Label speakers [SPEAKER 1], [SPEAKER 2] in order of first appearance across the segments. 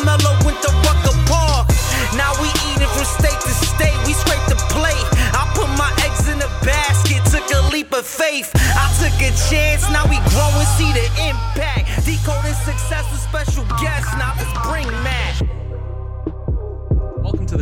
[SPEAKER 1] Carmelo went to Rucker Park. Now we eating from state to state. We scrape the plate. I put my eggs in a basket. Took a leap of faith. I took a chance. Now we grow and see the impact. Decoding success with special guests. Now let's bring Matt.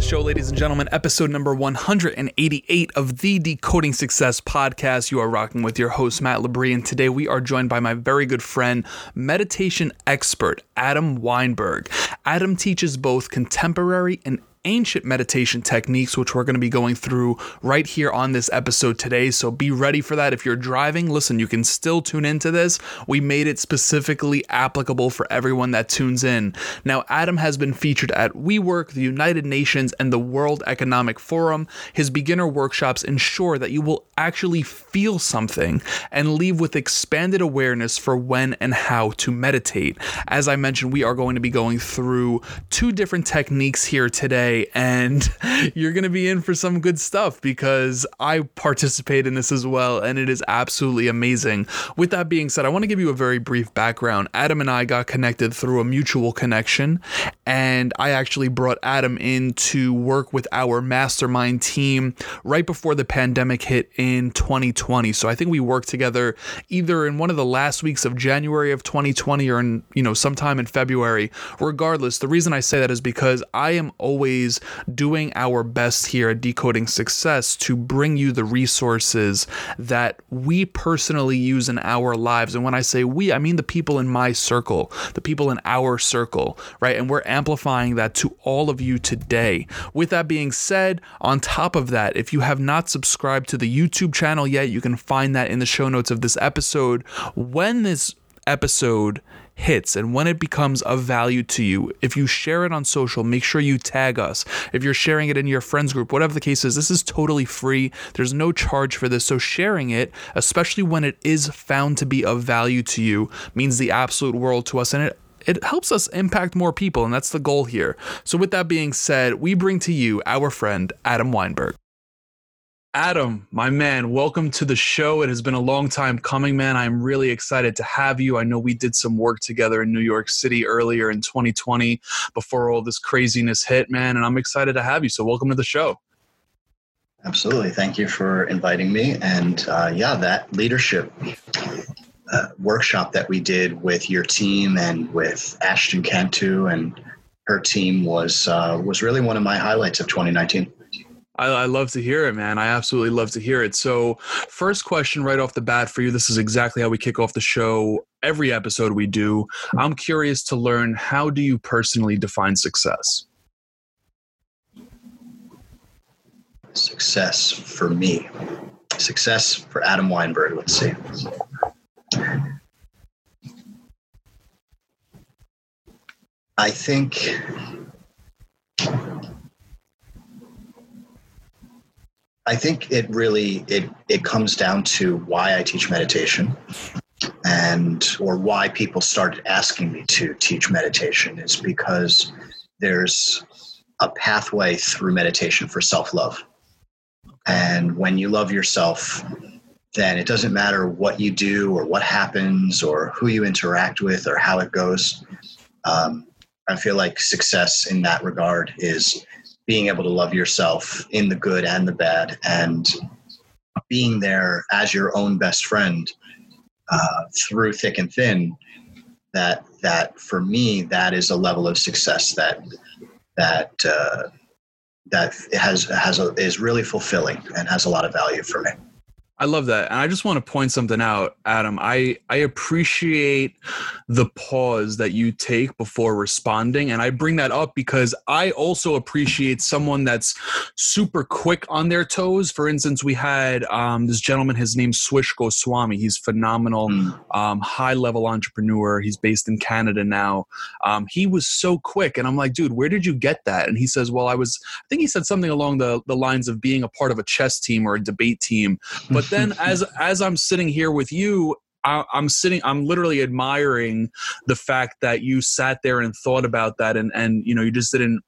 [SPEAKER 2] Show, ladies and gentlemen. Episode number 188 of the Decoding Success podcast. You are rocking with your host, Matt Labrie, and today we are joined by my very good friend, meditation expert, Adam Weinberg. Adam teaches both contemporary and ancient meditation techniques, which we're going to be going through right here on this episode today. So be ready for that. If you're driving, listen, you can still tune into this. We made it specifically applicable for everyone that tunes in. Now, Adam has been featured at WeWork, the United Nations, and the World Economic Forum. His beginner workshops ensure that you will actually feel something and leave with expanded awareness for when and how to meditate. As I mentioned, we are going to be going through two different techniques here today and you're going to be in for some good stuff because I participate in this as well, and it is absolutely amazing. With that being said, I want to give you a very brief background. Adam and I got connected through a mutual connection, and I actually brought Adam in to work with our mastermind team right before the pandemic hit in 2020. So I think we worked together either in one of the last weeks of January of 2020 or in, you know, sometime in February. Regardless, the reason I say that is because I am always always doing our best here at Decoding Success to bring you the resources that we personally use in our lives. And when I say we, I mean the people in my circle, the people in our circle, right? And we're amplifying that to all of you today. With that being said, on top of that, if you have not subscribed to the YouTube channel yet, you can find that in the show notes of this episode. When this episode hits and when it becomes of value to you, if you share it on social, make sure you tag us. If you're sharing it in your friends group, whatever the case is, this is totally free. There's no charge for this. So sharing it, especially when it is found to be of value to you, means the absolute world to us and it it helps us impact more people, and that's the goal here. So, with that being said, we bring to you our friend Adam Weinberg. Adam, my man, welcome to the show. It has been a long time coming, man. I'm really excited to have you. I know we did some work together in New York City earlier in 2020 before all this craziness hit, man, and I'm excited to have you. So, welcome to the show.
[SPEAKER 3] Absolutely. Thank you for inviting me. And uh, yeah, that leadership uh, workshop that we did with your team and with Ashton Cantu and her team was uh, was really one of my highlights of 2019.
[SPEAKER 2] I, I, love to hear it, man. I absolutely love to hear it. So, first question right off the bat for you this is exactly how we kick off the show every episode we do. I'm curious to learn how do you personally define success?
[SPEAKER 3] Success for me. Success for Adam Weinberg, let's see. I think I think it really it it comes down to why I teach meditation and or why people started asking me to teach meditation is because there's a pathway through meditation for self-love. And when you love yourself, then it doesn't matter what you do or what happens or who you interact with or how it goes. Um, I feel like success in that regard is being able to love yourself in the good and the bad and being there as your own best friend uh, through thick and thin that that for me that is a level of success that that uh, that has has a, is really fulfilling and has a lot of value for me
[SPEAKER 2] I love that. And I just want to point something out, Adam. I, I appreciate the pause that you take before responding. And I bring that up because I also appreciate someone that's super quick on their toes. For instance, we had um, this gentleman, his name's Swish Goswami. He's phenomenal, mm. um, high level entrepreneur. He's based in Canada now. Um, he was so quick. And I'm like, dude, where did you get that? And he says, well, I was, I think he said something along the, the lines of being a part of a chess team or a debate team. But then as as I'm sitting here with you, I, am sitting. I'm literally admiring the fact that you sat there and thought about that, and and you know you just didn't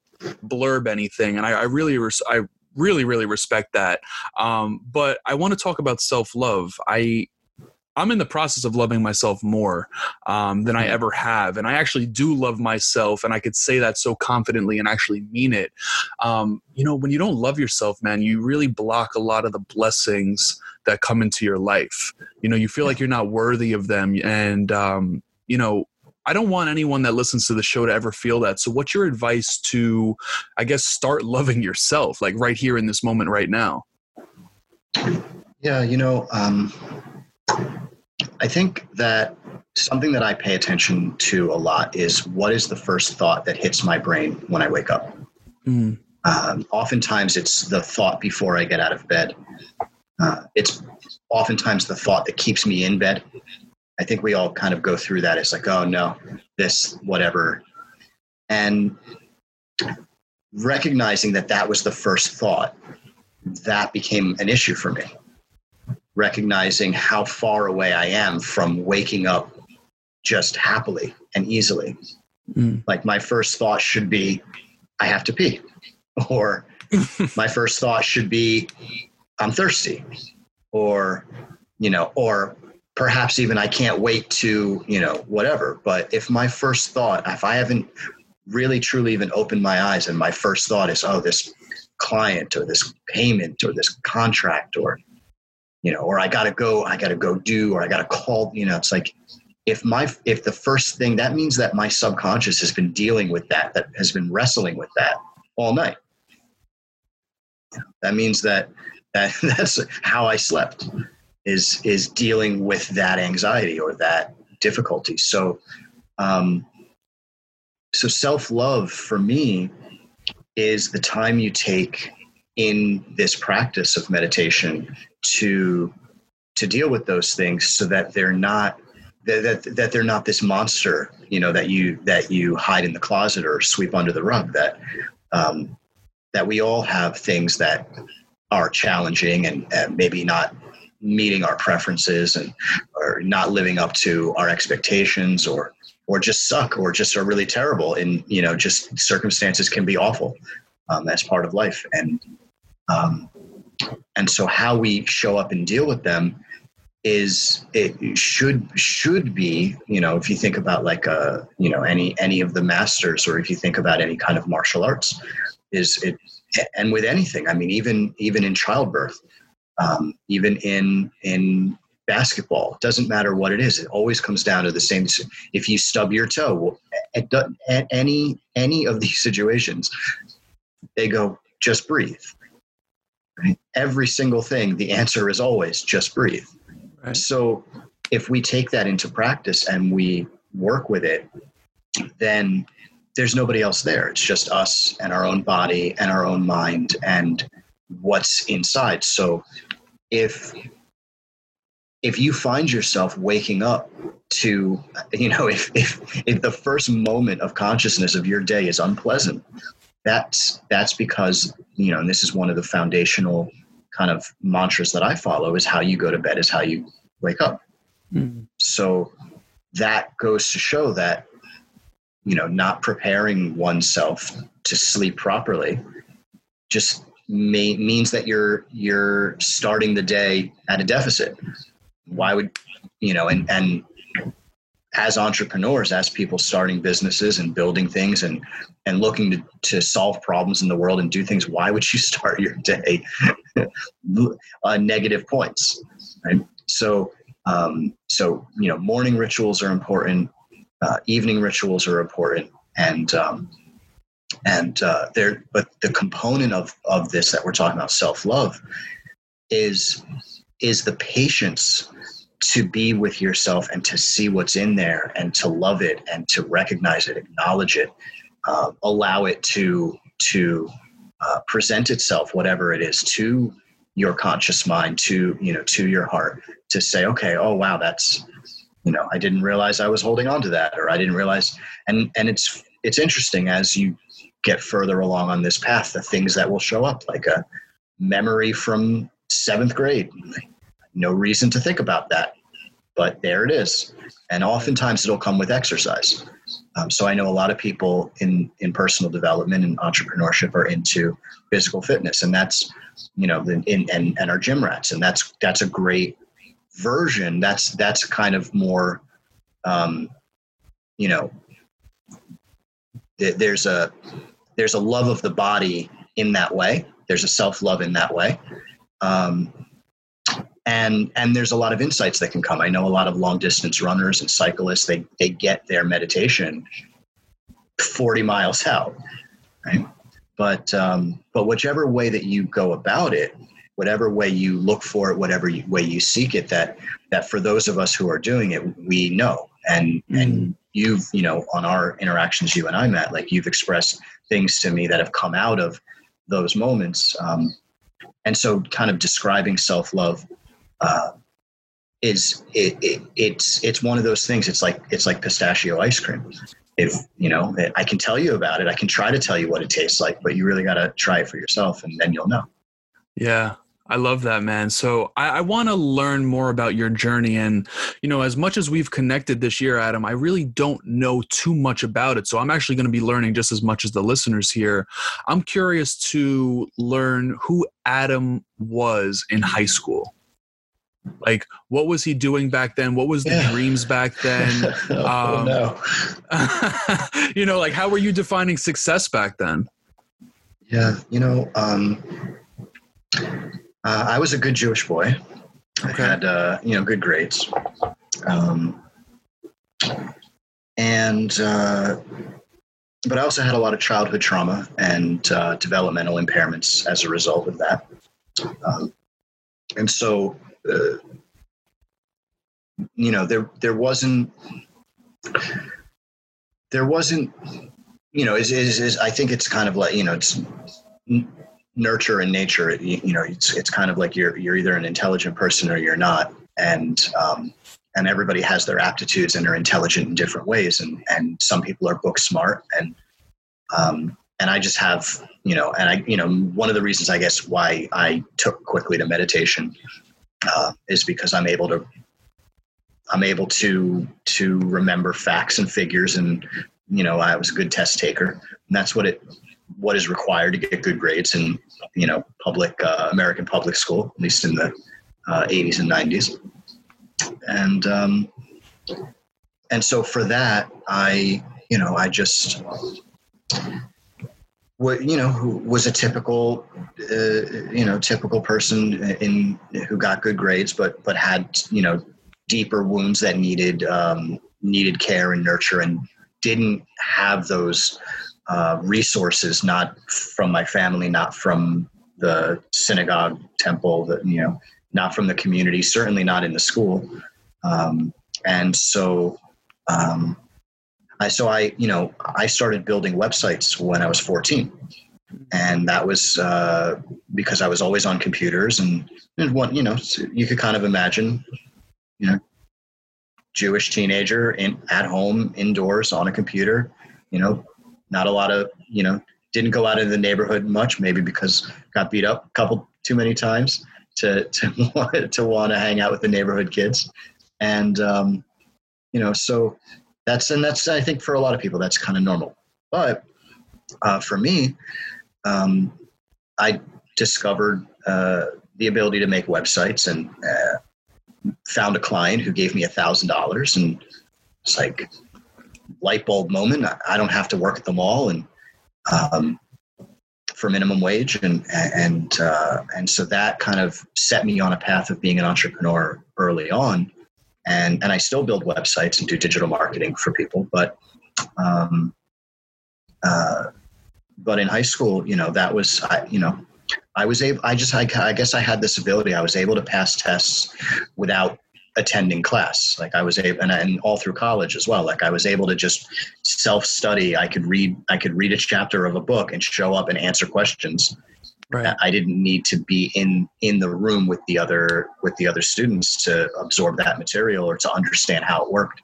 [SPEAKER 2] blurb anything, and I, I really res- I really really respect that. Um, but I want to talk about self love. I I'm in the process of loving myself more um, than I ever have. And I actually do love myself. And I could say that so confidently and actually mean it. Um, you know, when you don't love yourself, man, you really block a lot of the blessings that come into your life. You know, you feel like you're not worthy of them. And, um, you know, I don't want anyone that listens to the show to ever feel that. So, what's your advice to, I guess, start loving yourself, like right here in this moment, right now?
[SPEAKER 3] Yeah, you know, um, I think that something that I pay attention to a lot is what is the first thought that hits my brain when I wake up. Mm. Um, oftentimes, it's the thought before I get out of bed. Uh, it's oftentimes the thought that keeps me in bed. I think we all kind of go through that. It's like, oh no, this, whatever. And recognizing that that was the first thought, that became an issue for me recognizing how far away I am from waking up just happily and easily. Mm. Like my first thought should be, I have to pee. Or my first thought should be, I'm thirsty. Or, you know, or perhaps even I can't wait to, you know, whatever. But if my first thought, if I haven't really truly even opened my eyes and my first thought is, oh, this client or this payment or this contract or you know, or I got to go, I got to go do, or I got to call, you know, it's like, if my, if the first thing, that means that my subconscious has been dealing with that, that has been wrestling with that all night. That means that, that that's how I slept is, is dealing with that anxiety or that difficulty. So, um, so self-love for me is the time you take in this practice of meditation to to deal with those things so that they're not that, that, that they're not this monster you know that you that you hide in the closet or sweep under the rug that um, that we all have things that are challenging and, and maybe not meeting our preferences and or not living up to our expectations or or just suck or just are really terrible and you know just circumstances can be awful um, that's part of life. And um, and so how we show up and deal with them is it should should be you know if you think about like a you know any any of the masters or if you think about any kind of martial arts is it and with anything i mean even even in childbirth um, even in in basketball it doesn't matter what it is it always comes down to the same if you stub your toe at, at any any of these situations they go just breathe every single thing, the answer is always just breathe. Right. So if we take that into practice and we work with it, then there's nobody else there. It's just us and our own body and our own mind and what's inside. So if if you find yourself waking up to you know if if if the first moment of consciousness of your day is unpleasant that's that's because you know and this is one of the foundational kind of mantras that i follow is how you go to bed is how you wake up mm. so that goes to show that you know not preparing oneself to sleep properly just may, means that you're you're starting the day at a deficit why would you know and and as entrepreneurs, as people starting businesses and building things and and looking to, to solve problems in the world and do things, why would you start your day uh, negative points? Right. So um, so you know, morning rituals are important. Uh, evening rituals are important, and um, and uh, there. But the component of of this that we're talking about, self love, is is the patience to be with yourself and to see what's in there and to love it and to recognize it, acknowledge it, uh, allow it to to uh, present itself, whatever it is, to your conscious mind, to you know, to your heart, to say, okay, oh wow, that's you know, I didn't realize I was holding on to that, or I didn't realize, and and it's it's interesting as you get further along on this path, the things that will show up, like a memory from seventh grade no reason to think about that, but there it is. And oftentimes it'll come with exercise. Um, so I know a lot of people in in personal development and entrepreneurship are into physical fitness, and that's you know in, in and and are gym rats, and that's that's a great version, that's that's kind of more, um, you know, th- there's a there's a love of the body in that way. There's a self love in that way. Um, and and there's a lot of insights that can come. I know a lot of long distance runners and cyclists. They they get their meditation 40 miles out, right? But um, but whichever way that you go about it, whatever way you look for it, whatever you, way you seek it, that that for those of us who are doing it, we know. And mm. and you've you know on our interactions, you and I met, like you've expressed things to me that have come out of those moments. Um, and so, kind of describing self love uh, is it, it, it's it's one of those things. It's like it's like pistachio ice cream. If you know, I can tell you about it. I can try to tell you what it tastes like, but you really got to try it for yourself, and then you'll know.
[SPEAKER 2] Yeah, I love that, man. So I, I want to learn more about your journey. And, you know, as much as we've connected this year, Adam, I really don't know too much about it. So I'm actually going to be learning just as much as the listeners here. I'm curious to learn who Adam was in high school. Like, what was he doing back then? What was the yeah. dreams back then?
[SPEAKER 3] oh, um,
[SPEAKER 2] no. you know, like, how were you defining success back then?
[SPEAKER 3] Yeah, you know, um, uh, I was a good Jewish boy. Okay. I had uh, you know good grades, um, and uh, but I also had a lot of childhood trauma and uh, developmental impairments as a result of that. Um, and so, uh, you know, there there wasn't there wasn't you know is, is, is I think it's kind of like you know it's nurture and nature. You, you, know it's it's kind of like you're you're either an intelligent person or you're not. And um, and everybody has their aptitudes and are intelligent in different ways. And and some people are book smart. And um, and I just have you know and I you know one of the reasons I guess why I took quickly to meditation uh, is because I'm able to I'm able to to remember facts and figures and you know I was a good test taker and that's what it what is required to get good grades in you know public uh, American public school, at least in the uh, 80s and 90s. And um, and so for that, I you know I just what you know who was a typical uh, you know typical person in who got good grades, but but had you know deeper wounds that needed um, needed care and nurture and didn't have those uh, resources, not from my family, not from the synagogue, temple, that you know, not from the community, certainly not in the school. Um, and so, um, I so I you know I started building websites when I was 14, and that was uh, because I was always on computers and and you know you could kind of imagine, you know, Jewish teenager in at home indoors on a computer, you know, not a lot of you know didn't go out in the neighborhood much maybe because got beat up a couple too many times to to want to want to hang out with the neighborhood kids. And um, you know so that's and that's i think for a lot of people that's kind of normal but uh, for me um, i discovered uh, the ability to make websites and uh, found a client who gave me a thousand dollars and it's like light bulb moment. I don't have to work at the mall and um, for minimum wage, and and uh, and so that kind of set me on a path of being an entrepreneur early on, and and I still build websites and do digital marketing for people, but. Um, uh, but in high school, you know, that was, I, you know, I was able, I just, I, I guess I had this ability. I was able to pass tests without attending class like i was able and, and all through college as well like i was able to just self study i could read i could read a chapter of a book and show up and answer questions right. I didn't need to be in in the room with the other with the other students to absorb that material or to understand how it worked.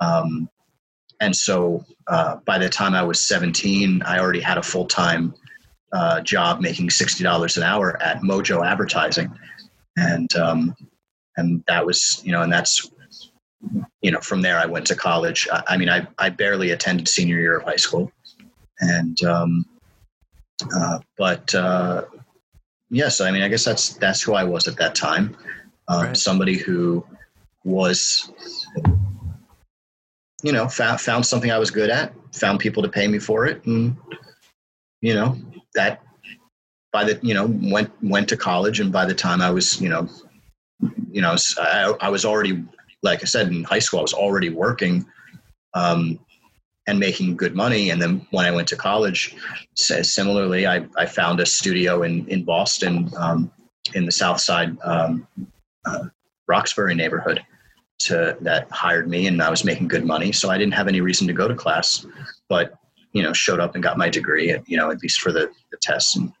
[SPEAKER 3] Um, and so uh, by the time i was 17 i already had a full-time uh, job making $60 an hour at mojo advertising. And um, and that was you know and that's you know from there i went to college. I, I mean I, I barely attended senior year of high school. And um, uh, but uh, yes i mean i guess that's that's who i was at that time um,
[SPEAKER 2] Right.
[SPEAKER 3] somebody who was, you know, found found something I was good at, found people to pay me for it, and you know that by the you know went went to college, and by the time I was you know, you know, I was already like I said in high school, I was already working. Um, and making good money. And then when I went to college, similarly, I, I found a studio in, in Boston, um, in the South Side, um, uh, Roxbury neighborhood to that hired me and I was making good money. So I didn't have any reason to go to class, but, you know, showed up and got my degree, at, you know, at least for the, the tests and,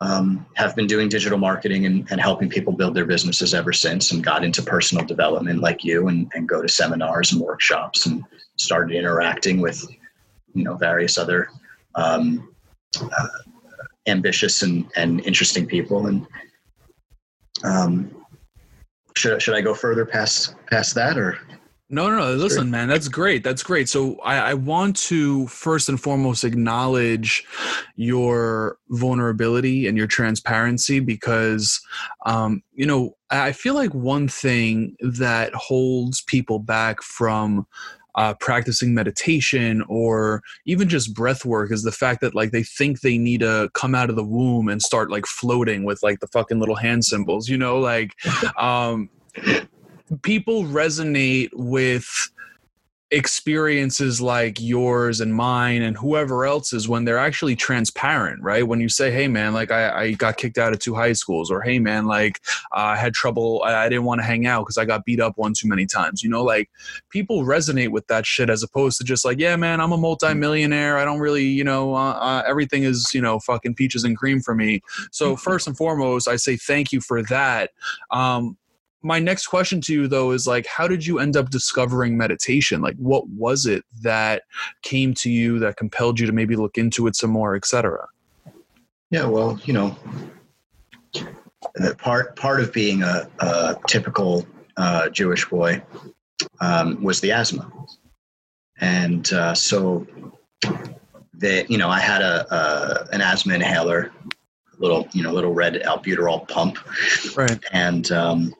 [SPEAKER 3] um, have been doing digital marketing and, and helping people build their businesses ever since and got into personal development like you and, and go to seminars and workshops and started interacting with you know various other um, uh, ambitious and, and interesting people and um, should, should I go further past past that or
[SPEAKER 2] No, no, no. Listen, man, that's great. That's great. So I, I want to first and foremost acknowledge your vulnerability and your transparency because, um, you know, I feel like one thing that holds people back from uh, practicing meditation or even just breath work is the fact that like they think they need to come out of the womb and start like floating with like the fucking little hand symbols, you know, like um, people resonate with experiences like yours and mine and whoever else's when they're actually transparent right? When you say hey man like i, I got kicked out of two high schools or hey man like uh, i had trouble i, I didn't want to hang out because i got beat up one too many times you know? Like people resonate with that shit as opposed to just like yeah man i'm a multimillionaire. I don't really you know uh, uh, everything is you know fucking peaches and cream for me. So first and foremost i say thank you for that. Um, my next question to you though is like how did you end up discovering meditation? Like what was it that came to you that compelled you to maybe look into it some more etc
[SPEAKER 3] Yeah, well, you know, the part part of being a, a typical uh, Jewish boy um, was the asthma, and uh, so that you know I had a, a an asthma inhaler, little you know little red albuterol pump,
[SPEAKER 2] right.
[SPEAKER 3] And um,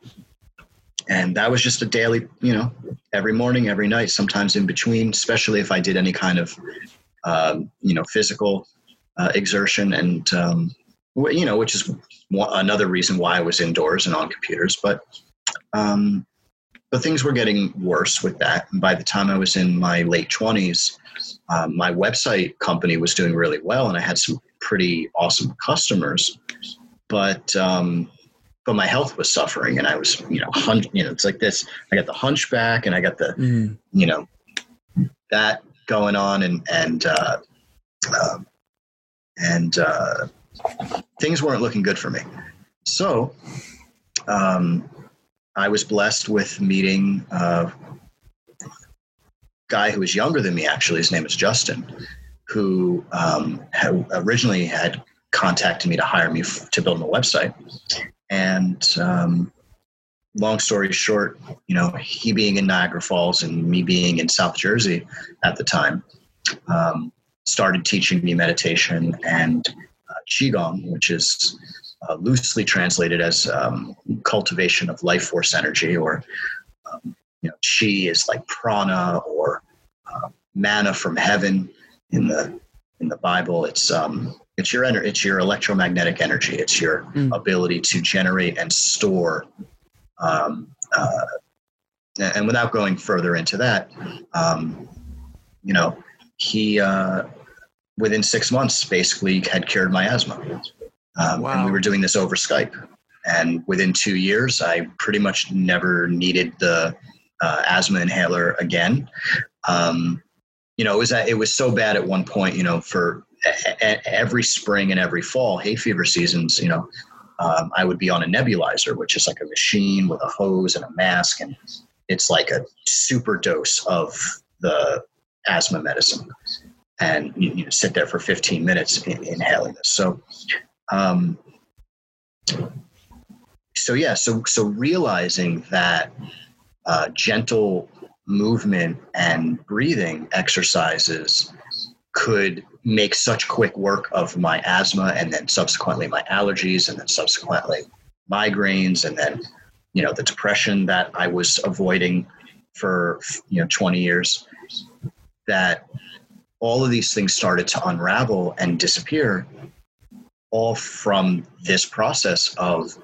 [SPEAKER 3] and that was just a daily you know every morning, every night, sometimes in between, especially if I did any kind of um, you know physical uh, exertion and um, you know which is another reason why I was indoors and on computers. But um, but things were getting worse with that. And by the time I was in my late 20s um, my website company was doing really well and I had some pretty awesome customers. But um, but my health was suffering and I was you know hun- you know it's like this. I got the hunchback and I got the
[SPEAKER 2] mm,
[SPEAKER 3] you know that going on and and uh, um, and uh, things weren't looking good for me. So um, i was blessed with meeting a guy who was younger than me actually. His name is justin who um, had originally had contacted me to hire me f- to build him a website and um, long story short, you know, he being in Niagara Falls and me being in South Jersey at the time, um, started teaching me meditation and uh, Qigong, which is uh, loosely translated as um, cultivation of life force energy, or, um, you know, Qi is like prana or uh, manna from heaven in the in the Bible. It's um, it's your ener- it's your electromagnetic energy. It's your
[SPEAKER 2] Mm.
[SPEAKER 3] ability to generate and store um, uh, and without going further into that, um, you know, he uh, within six months basically had cured my asthma, um, and we were doing this over Skype. And within two years, I pretty much never needed the uh, asthma inhaler again. Um, you know, it was it was so bad at one point. You know, for every spring and every fall, hay fever seasons. You know, um, I would be on a nebulizer, which is like a machine with a hose and a mask, and it's like a super dose of the asthma medicine. And you, you sit there for 15 minutes in, inhaling this. So, um, so yeah, so so realizing that uh, gentle movement and breathing exercises could make such quick work of my asthma and then subsequently my allergies and then subsequently migraines and then you know the depression that I was avoiding for you know 20 years that all of these things started to unravel and disappear all from this process of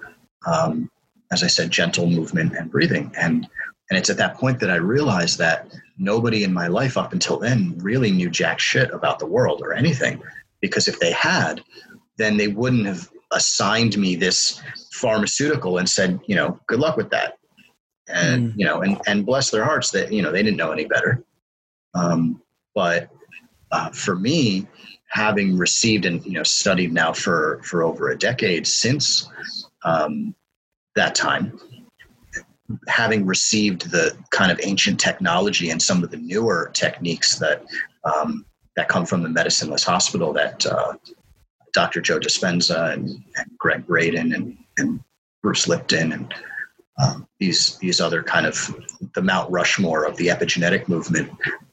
[SPEAKER 3] um, as i said gentle movement and breathing. And and it's at that point that i realized that nobody in my life up until then really knew jack shit about the world or anything. Because if they had then they wouldn't have assigned me this pharmaceutical and said you know good luck with that. And mm. you know and and bless their hearts that you know they didn't know any better. Um, but uh, for me having received and you know studied now for for over a decade since um, that time having received the kind of ancient technology and some of the newer techniques that um, that come from the medicineless hospital that uh, Dr. Joe Dispenza and, and Gregg Braden and, and Bruce Lipton and um, these these other kind of the Mount Rushmore of the epigenetic movement.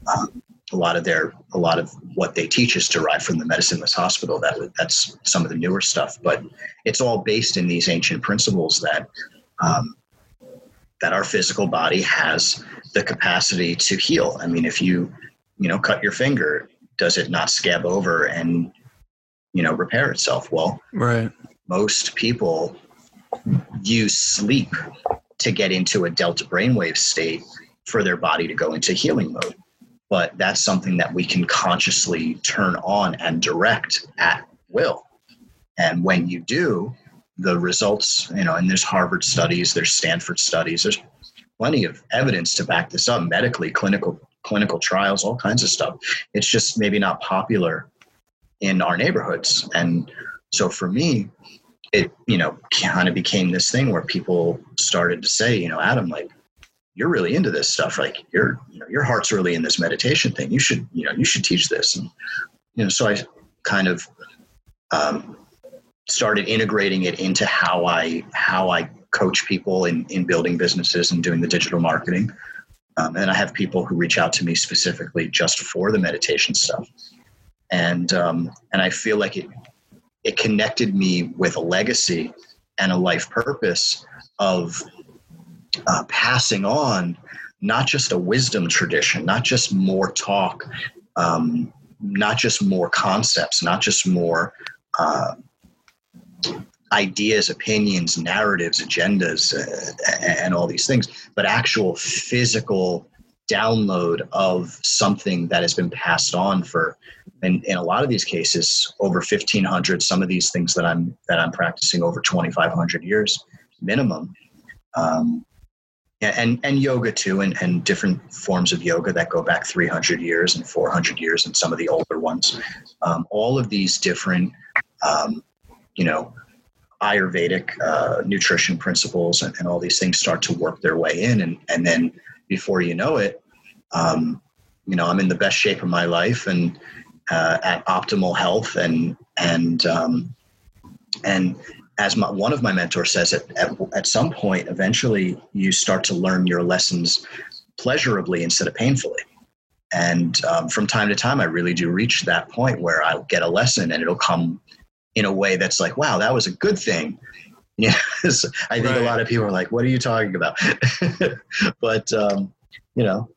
[SPEAKER 3] Um, a lot of their a lot of what they teach is derived from the medicineless hospital. That that's some of the newer stuff, but it's all based in these ancient principles that um, that our physical body has the capacity to heal. I mean, if you you know cut your finger, does it not scab over and you know repair itself? Well,
[SPEAKER 2] right.
[SPEAKER 3] Most people use sleep to get into a delta brainwave state for their body to go into healing mode. But that's something that we can consciously turn on and direct at will. And when you do, the results, you know, and there's Harvard studies, there's Stanford studies, there's plenty of evidence to back this up medically, clinical clinical trials, all kinds of stuff. It's just maybe not popular in our neighborhoods. And so for me, it you know kind of became this thing where people started to say you know adam like you're really into this stuff like your you know your heart's really in this meditation thing you should you know you should teach this and you know so i kind of um, started integrating it into how i how i coach people in in building businesses and doing the digital marketing. Um, and i have people who reach out to me specifically just for the meditation stuff. And um, and i feel like it it connected me with a legacy and a life purpose of uh, passing on not just a wisdom tradition, not just more talk, um, not just more concepts, not just more uh, ideas, opinions, narratives, agendas, uh, and all these things, but actual physical download of something that has been passed on for in, in a lot of these cases over 1500 some of these things that i'm that i'm practicing over 2500 years minimum. Um, and and yoga too and, and different forms of yoga that go back 300 years and 400 years and some of the older ones. Um, all of these different um, you know ayurvedic uh, nutrition principles and, and all these things start to work their way in. And, and then before you know it um, you know i'm in the best shape of my life and uh, at optimal health and and um, and as my, one of my mentors says at, at, at some point eventually you start to learn your lessons pleasurably instead of painfully. And um, from time to time i really do reach that point where i'll get a lesson and it'll come in a way that's like wow that was a good thing yeah i think right. a lot of people are like what are you talking about but um, you know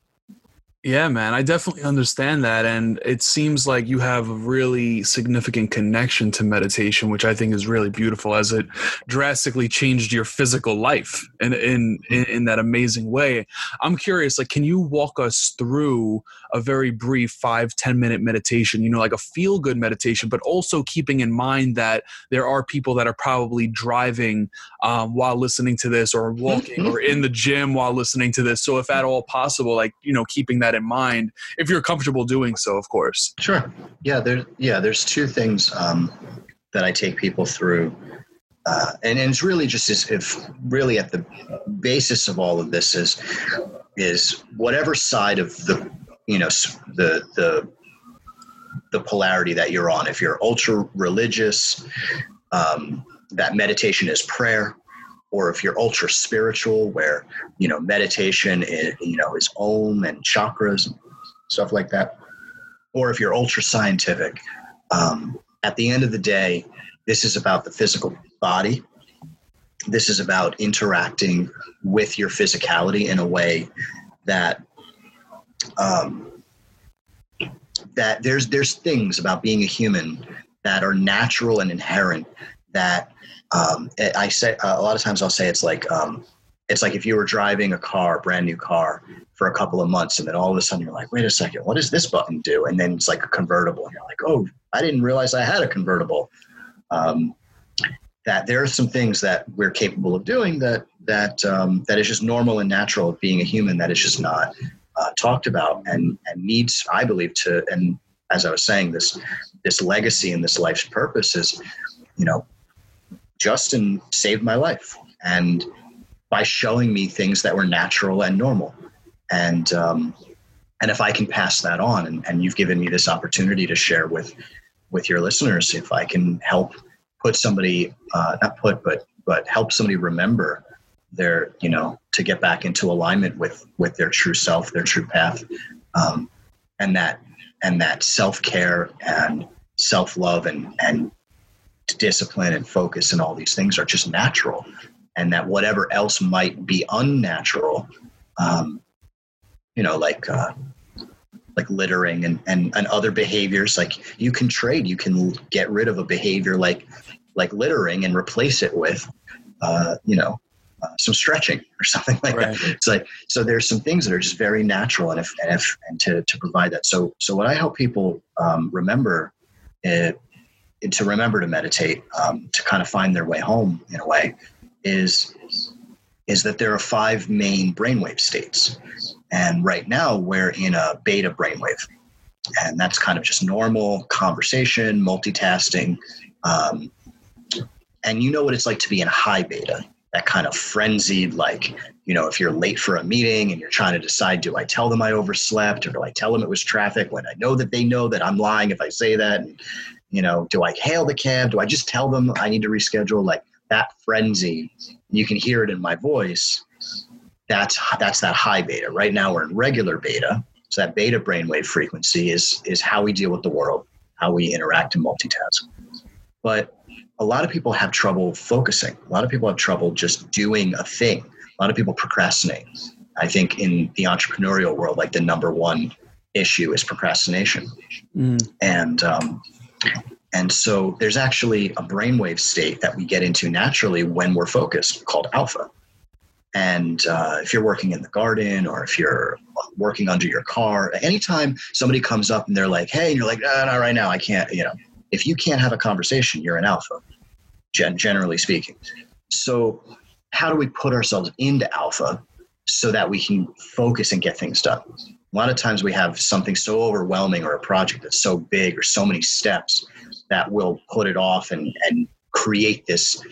[SPEAKER 2] yeah, man, I definitely understand that. And it seems like you have a really significant connection to meditation, which I think is really beautiful as it drastically changed your physical life in, in, in, in that amazing way. I'm curious, like, can you walk us through a very brief five ten minute meditation, you know, like a feel good meditation, but also keeping in mind that there are people that are probably driving um, while listening to this or walking or in the gym while listening to this. So if at all possible, like, you know, keeping that in mind if you're comfortable doing so, of course.
[SPEAKER 3] Sure. Yeah. There's yeah. There's two things um, that I take people through. Uh, and, and it's really just as if really at the basis of all of this is is whatever side of the you know the the the polarity that you're on. If you're ultra religious um, that meditation is prayer. Or if you're ultra spiritual where you know meditation is, you know is om and chakras and stuff like that. Or if you're ultra scientific um, at the end of the day this is about the physical body. This is about interacting with your physicality in a way that um, that there's there's things about being a human that are natural and inherent that um, I say uh, a lot of times I'll say it's like um, it's like if you were driving a car, a brand new car, for a couple of months, and then all of a sudden you're like, wait a second, what does this button do? And then it's like a convertible, and you're like, oh, I didn't realize I had a convertible. Um, that there are some things that we're capable of doing that that um, that is just normal and natural of being a human that is just not uh, talked about and and needs, I believe, to and as I was saying, this this legacy and this life's purpose is, you know, Justin saved my life. And by showing me things that were natural and normal. And um, and if I can pass that on, and, and you've given me this opportunity to share with with your listeners, if I can help put somebody uh, not put but but help somebody remember their you know to get back into alignment with with their true self, their true path, um, and that and that self care and self love and and discipline and focus and all these things are just natural, and that whatever else might be unnatural um, you know, like uh, like littering and, and and other behaviors. Like you can trade, you can get rid of a behavior like like littering and replace it with, uh, you know, some stretching or something like right. that. It's like so. There's some things that are just very natural, and if and if and to to provide that. So so what I help people um, remember. It, to remember to meditate, um, to kind of find their way home in a way, is is that there are five main brainwave states. And right now we're in a beta brainwave. And that's kind of just normal conversation, multitasking. Um, and you know what it's like to be in high beta, that kind of frenzied, like, you know, if you're late for a meeting and you're trying to decide, do I tell them I overslept or do I tell them it was traffic when I know that they know that I'm lying if I say that? And, you know, do I hail the cab? Do I just tell them I need to reschedule? Like that frenzy, you can hear it in my voice that's that's that high beta. Right now we're in regular beta. So that beta brainwave frequency is is how we deal with the world, how we interact and multitask. But a lot of people have trouble focusing. A lot of people have trouble just doing a thing. A lot of people procrastinate. I think in the entrepreneurial world, like the number one issue is procrastination. Mm. And um, and so there's actually a brainwave state that we get into naturally when we're focused called alpha. And uh, if you're working in the garden or if you're working under your car, anytime somebody comes up and they're like, hey, and you're like, no, not right now, I can't, you know, if you can't have a conversation, you're an alpha, gen- generally speaking. So, how do we put ourselves into alpha so that we can focus and get things done? A lot of times we have something so overwhelming or a project that's so big or so many steps that we'll put it off and, and create this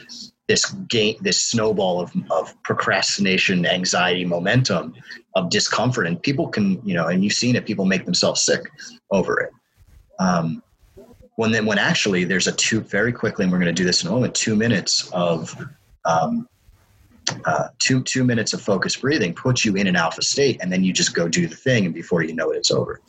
[SPEAKER 3] this game, this snowball of, of procrastination, anxiety, momentum, of discomfort, and people can, you know, and you've seen it. People make themselves sick over it. Um, when then, when actually there's a two very quickly, and we're going to do this in a moment. Two minutes of um, uh, two two minutes of focused breathing puts you in an alpha state, and then you just go do the thing, and before you know it, it's over.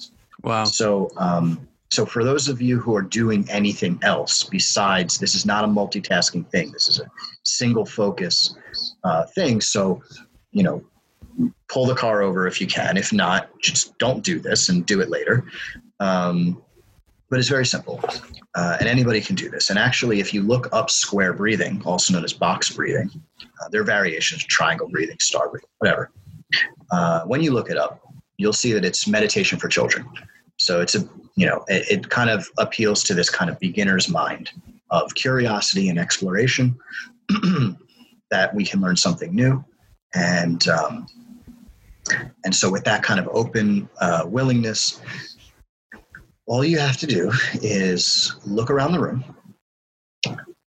[SPEAKER 2] Wow.
[SPEAKER 3] So um, so, for those of you who are doing anything else besides, this is not a multitasking thing. This is a single focus uh, thing. So, you know, pull the car over if you can. If not, just don't do this and do it later. Um, but it's very simple, uh, and anybody can do this. And actually, if you look up square breathing, also known as box breathing, uh, there are variations: triangle breathing, star breathing, whatever. Uh, when you look it up, you'll see that it's meditation for children. So it's a you know it, it kind of appeals to this kind of beginner's mind of curiosity and exploration that we can learn something new and um, and so with that kind of open uh, willingness all you have to do is look around the room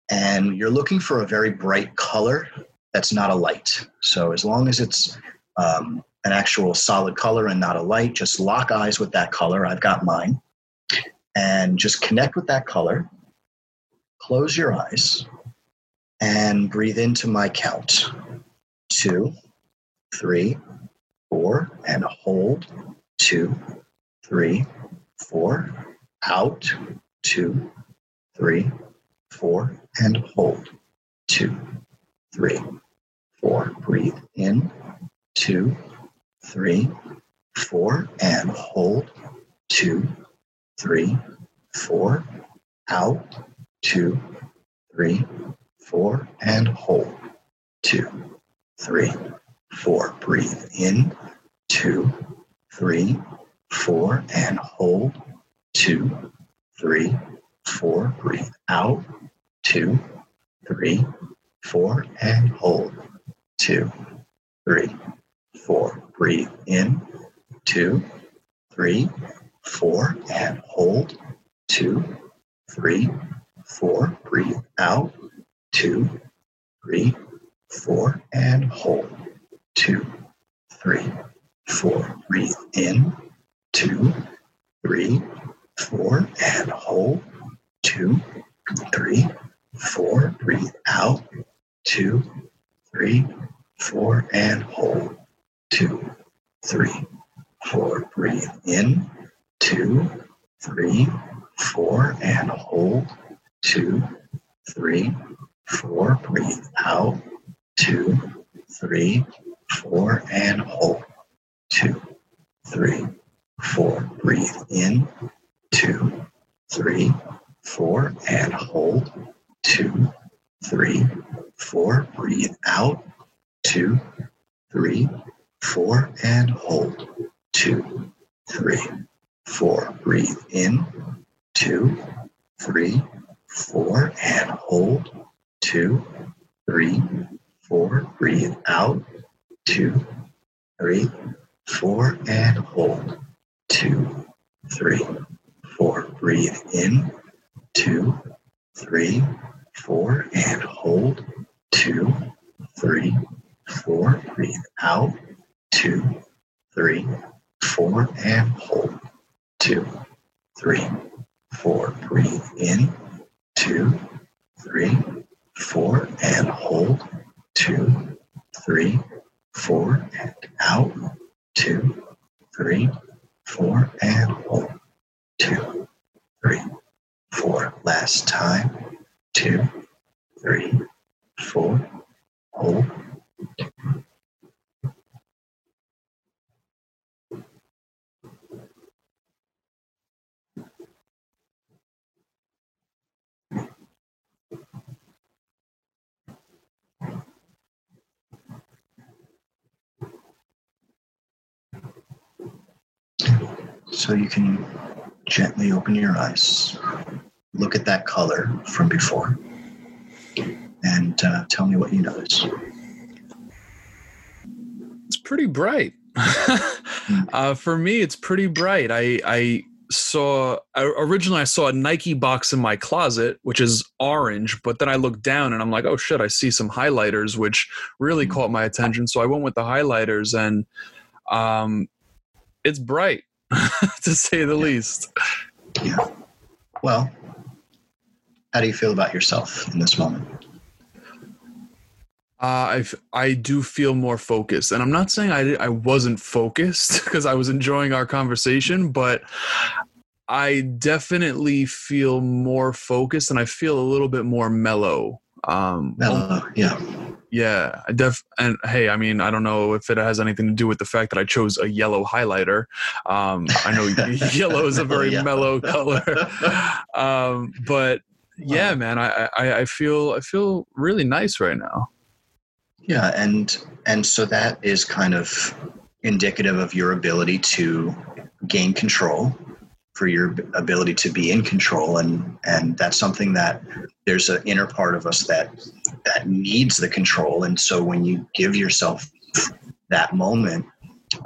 [SPEAKER 3] and you're looking for a very bright color that's not a light. So as long as it's um, an actual solid color and not a light just lock eyes with that color. I've got mine. And just connect with that color. Close your eyes and breathe into my count. Two, three, four, and hold. Two, three, four, out two, three, four, and hold two, three, four. Breathe in, two, three, four, and hold, two, three, four, out, two, three, four, and hold, two, three, four. Breathe in, two, three, four, and hold, two, three, four. Breathe out, two, three, four, and hold, two, three, four. Breathe in, two, three, four, and hold, two, three, four. Breathe out, two, three, four, and hold, two, three, four. Breathe in, two, three, four, and hold, two, three, four. Breathe out, two, three, four, and hold, two, three, four. Breathe in, two, three, four, and hold, two, three, four. Breathe out, two, three, four, and hold, two, three, four. Breathe in, two, three, four, and hold, two, three, four. Breathe out, two, three, four, and hold, two, three, four. Breathe in, two, three, four, and hold, two, three, four. Breathe out, two, three, four, and hold, two, three, four. Breathe in, two, three, four, and hold, two, three, four. Breathe out, two, three, four, and hold, two, three, four. Breathe in, two, three, four, and hold, two, three, four, and out, two, three, four, and hold, two, three, four. Last time, two, three, four, hold. So you can gently open your eyes, look at that color from before, and uh, tell me what you notice.
[SPEAKER 2] It's pretty bright. uh, for me, it's pretty bright. I I saw I, originally I saw a Nike box in my closet, which is orange, but then I looked down and I'm like, oh shit, I see some highlighters, which really caught my attention. So I went with the highlighters, and um, it's bright to say the least.
[SPEAKER 3] Yeah. Well, how do you feel about yourself in this moment?
[SPEAKER 2] Uh, I I do feel more focused, and I'm not saying I I wasn't focused because I was enjoying our conversation, but I definitely feel more focused, and I feel a little bit more mellow. Um,
[SPEAKER 3] Mellow, yeah.
[SPEAKER 2] Yeah, I def and hey, I mean, I don't know if it has anything to do with the fact that I chose a yellow highlighter. Um, I know yellow is a very
[SPEAKER 3] Yellow.
[SPEAKER 2] mellow color, um, but yeah, man, I, I I feel I feel really nice right now.
[SPEAKER 3] Yeah, and and so that is kind of indicative of your ability to gain control, for your ability to be in control, and and that's something that there's an inner part of us that that needs the control, and so when you give yourself that moment,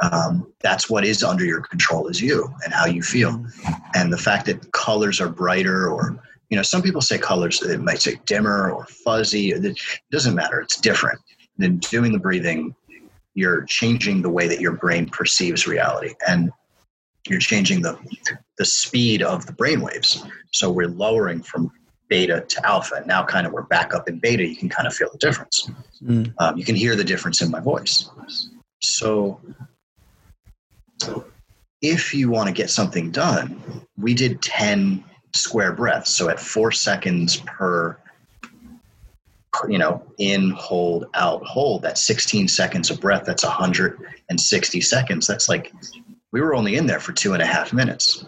[SPEAKER 3] um, that's what is under your control is you and how you feel, and the fact that colors are brighter or you know some people say colors it might say dimmer or fuzzy it doesn't matter it's different. Then doing the breathing, you're changing the way that your brain perceives reality, and you're changing the the speed of the brain waves. So we're lowering from beta to alpha. And now, kind of, we're back up in beta. You can kind of feel the difference.
[SPEAKER 2] Mm.
[SPEAKER 3] Um, you can hear the difference in my voice. So, if you want to get something done, we did 10 square breaths. So, at four seconds per you know, in, hold, out, hold. That's 16 seconds of breath. That's 160 seconds. That's like we were only in there for two and a half minutes.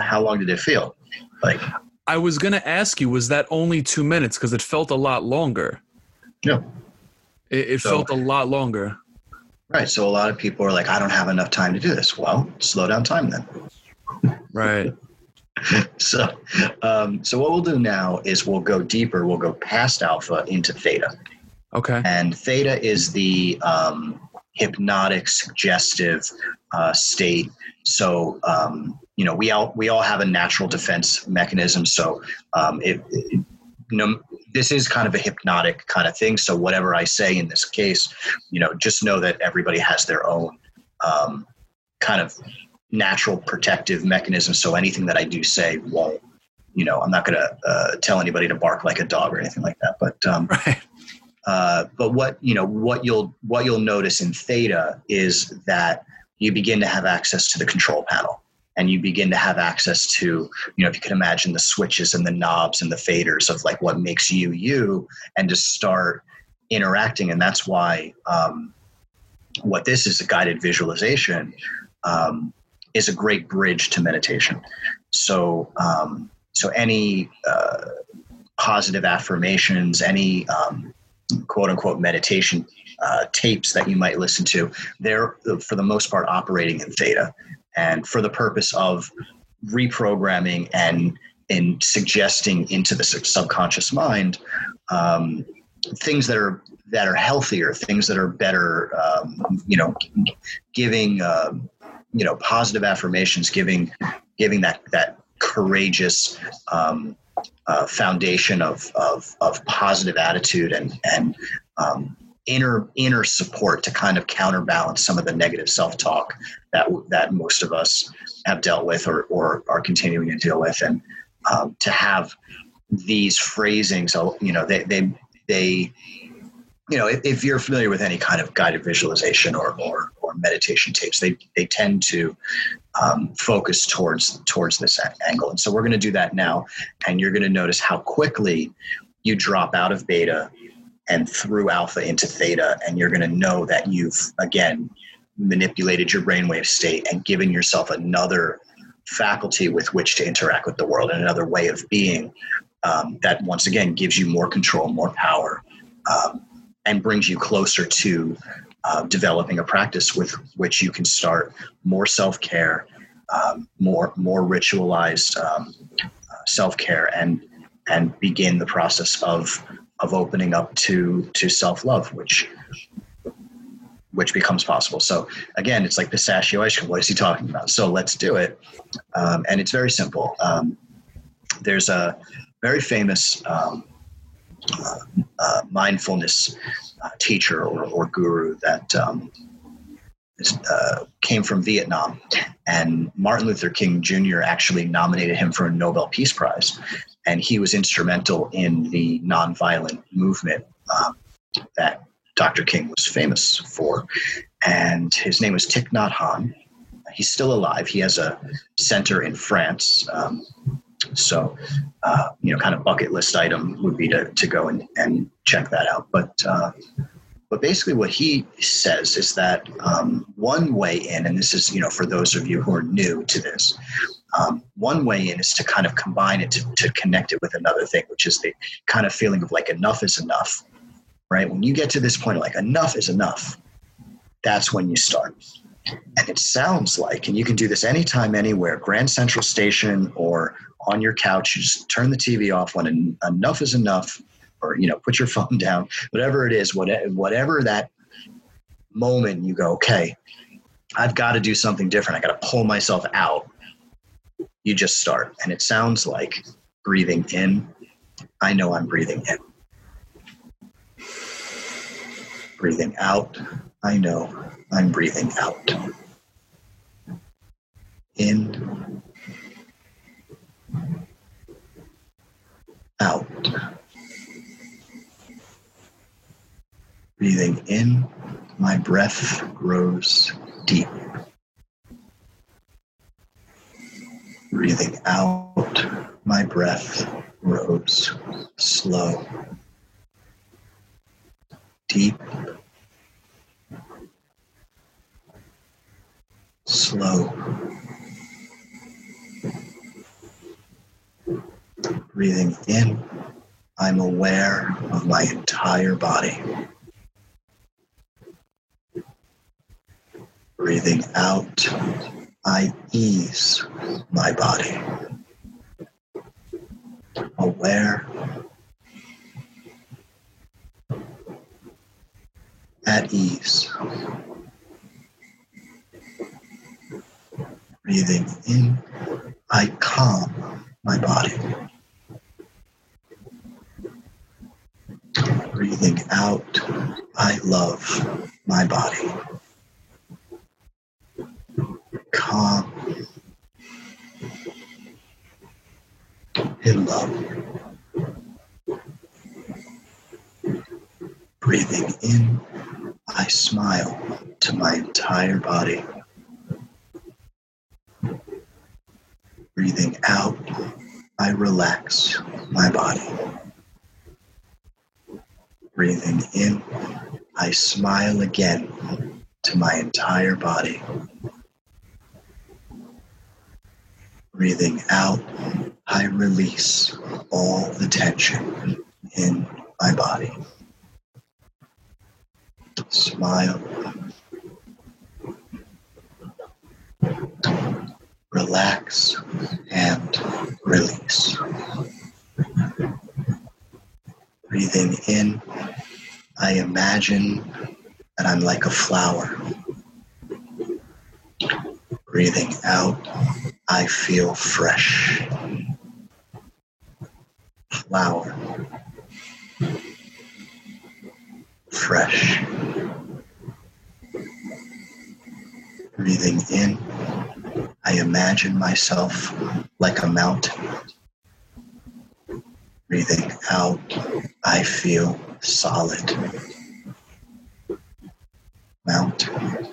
[SPEAKER 3] How long did it feel? Like
[SPEAKER 2] I was gonna ask you, was that only two minutes? Because it felt a lot longer.
[SPEAKER 3] Yeah.
[SPEAKER 2] It, it
[SPEAKER 3] So-
[SPEAKER 2] felt a lot longer.
[SPEAKER 3] right. So a lot of people are like, I don't have enough time to do this. Well, slow down time then.
[SPEAKER 2] Right.
[SPEAKER 3] So, um, so what we'll do now is we'll go deeper. We'll go past alpha into theta.
[SPEAKER 2] Okay.
[SPEAKER 3] and theta is the um, hypnotic suggestive uh, state. So um, you know we all we all have a natural defense mechanism. So um, it, it- this is kind of a hypnotic kind of thing. So whatever i say in this case you know just know that everybody has their own um, kind of natural protective mechanism. So anything that i do say won't you know i'm not going to uh, tell anybody to bark like a dog or anything like that. But um,
[SPEAKER 2] Right.
[SPEAKER 3] Uh, but what you know what you'll what you'll notice in theta is that you begin to have access to the control panel and you begin to have access to you know if you can imagine the switches and the knobs and the faders of like what makes you you and to start interacting. And that's why um, what this is a guided visualization um, is a great bridge to meditation. So um, so any uh, positive affirmations any um, quote unquote meditation uh, tapes that you might listen to, they're for the most part operating in theta. And for the purpose of reprogramming and in suggesting into the subconscious mind um, things that are that are healthier, things that are better, um, you know, giving um, you know positive affirmations, giving giving that that courageous um, uh, foundation of, of of positive attitude and and um, inner inner support to kind of counterbalance some of the negative self talk that that most of us have dealt with or or are continuing to deal with, and um, to have these phrasings, you know, they they they you know, if, if you're familiar with any kind of guided visualization or, or, or meditation tapes, they, they tend to um, focus towards towards this angle. And so we're going to do that now, and you're going to notice how quickly you drop out of beta and through alpha into theta, and you're going to know that you've again manipulated your brainwave state and given yourself another faculty with which to interact with the world and another way of being um, that once again gives you more control, more power. Um, and brings you closer to uh, developing a practice with which you can start more self-care, um, more more ritualized um, uh, self-care, and and begin the process of of opening up to to self-love, which which becomes possible. So again, it's like pistachio ice cream. What is he talking about? So let's do it, um, and it's very simple. Um, there's a very famous um, mindfulness uh, teacher or, or guru that um, uh, came from Vietnam. And Martin Luther King Jr. actually nominated him for a Nobel Peace Prize. And he was instrumental in the nonviolent movement um, that Dr. King was famous for. And his name was Thich Nhat Hanh. He's still alive. He has a center in France. Um, so, uh, you know, kind of bucket list item would be to, to go and, and check that out. But uh, but basically, what he says is that um, one way in, and this is you know for those of you who are new to this, um, one way in is to kind of combine it to, to connect it with another thing, which is the kind of feeling of like enough is enough, right? When you get to this point like enough is enough, that's when you start. And it sounds like, and you can do this anytime, anywhere, Grand Central Station or on your couch, you just turn the TV off when en- enough is enough, or you know, put your phone down, whatever it is, whatever, whatever that moment you go, okay, I've got to do something different. I got to pull myself out. You just start, and it sounds like breathing in. I know I'm breathing in. Breathing out. I know I'm breathing out. In. Out. Breathing in, my breath grows deep. Breathing out, my breath grows slow. deep, slow. Breathing in, I'm aware of my entire body. Breathing out, I ease my body. Aware, at ease. Breathing in, I calm my body. Breathing out, I love my body. Calm in love. Breathing in, I smile to my entire body. Breathing out, I relax my body. Breathing in, I smile again to my entire body. Breathing out, I release all the tension in my body. Smile. Relax and release. Breathing in, I imagine that I'm like a flower. Breathing out, I feel fresh. Flower. Fresh. Breathing in, I imagine myself like a mountain. Breathing out, I feel solid. Mountain.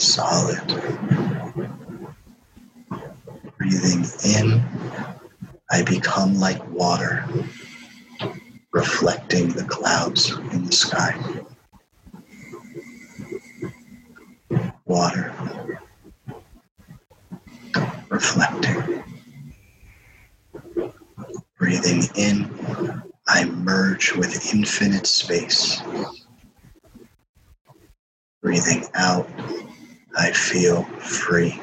[SPEAKER 3] Solid. Breathing in, I become like water, reflecting the clouds in the sky. Water. Reflecting. Breathing in, I merge with infinite space. Breathing out, I feel free.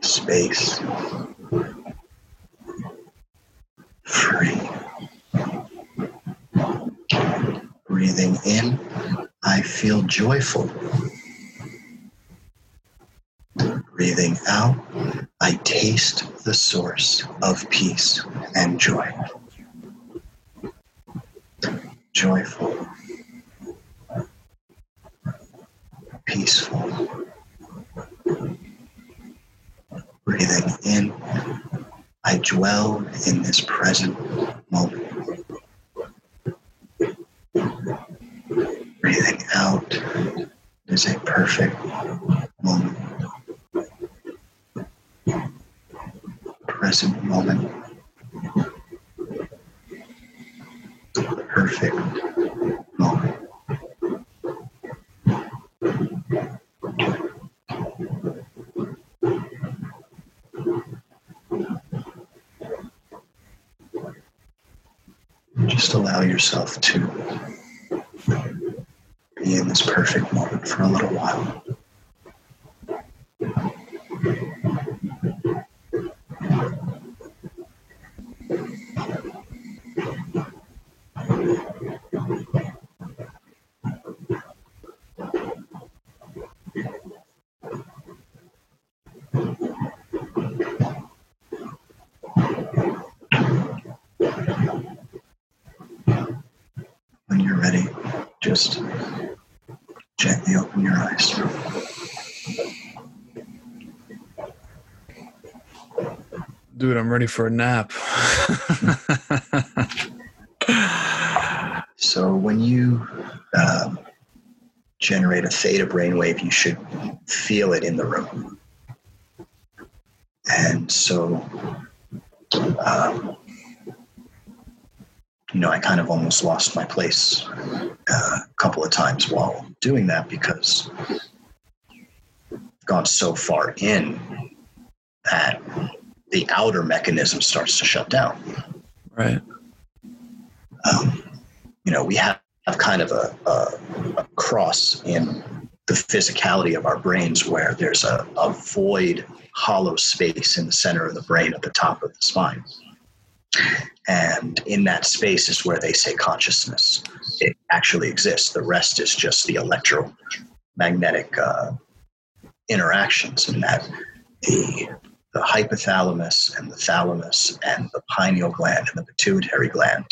[SPEAKER 3] Space. Free. Breathing in, I feel joyful. Breathing out, I taste the source of peace and joy. Joyful. Peaceful. Breathing in, I dwell in this present moment. Breathing out is a perfect moment. Present moment. Perfect moment. Just allow yourself to be in this perfect moment for a little while. When you're ready, just gently open your eyes.
[SPEAKER 2] Dude, I'm ready for a nap.
[SPEAKER 3] So when you um, generate a theta brainwave, you should feel it in the room. And so um, you know, I kind of almost lost my place uh, a couple of times while doing that because I've gone so far in the outer mechanism starts to shut down.
[SPEAKER 2] Right.
[SPEAKER 3] Um, you know, we have, have kind of a, a, a cross in the physicality of our brains where there's a, a void, hollow space in the center of the brain at the top of the spine. And in that space is where they say consciousness it actually exists. The rest is just the electromagnetic uh, interactions, and that the the hypothalamus and the thalamus and the pineal gland and the pituitary gland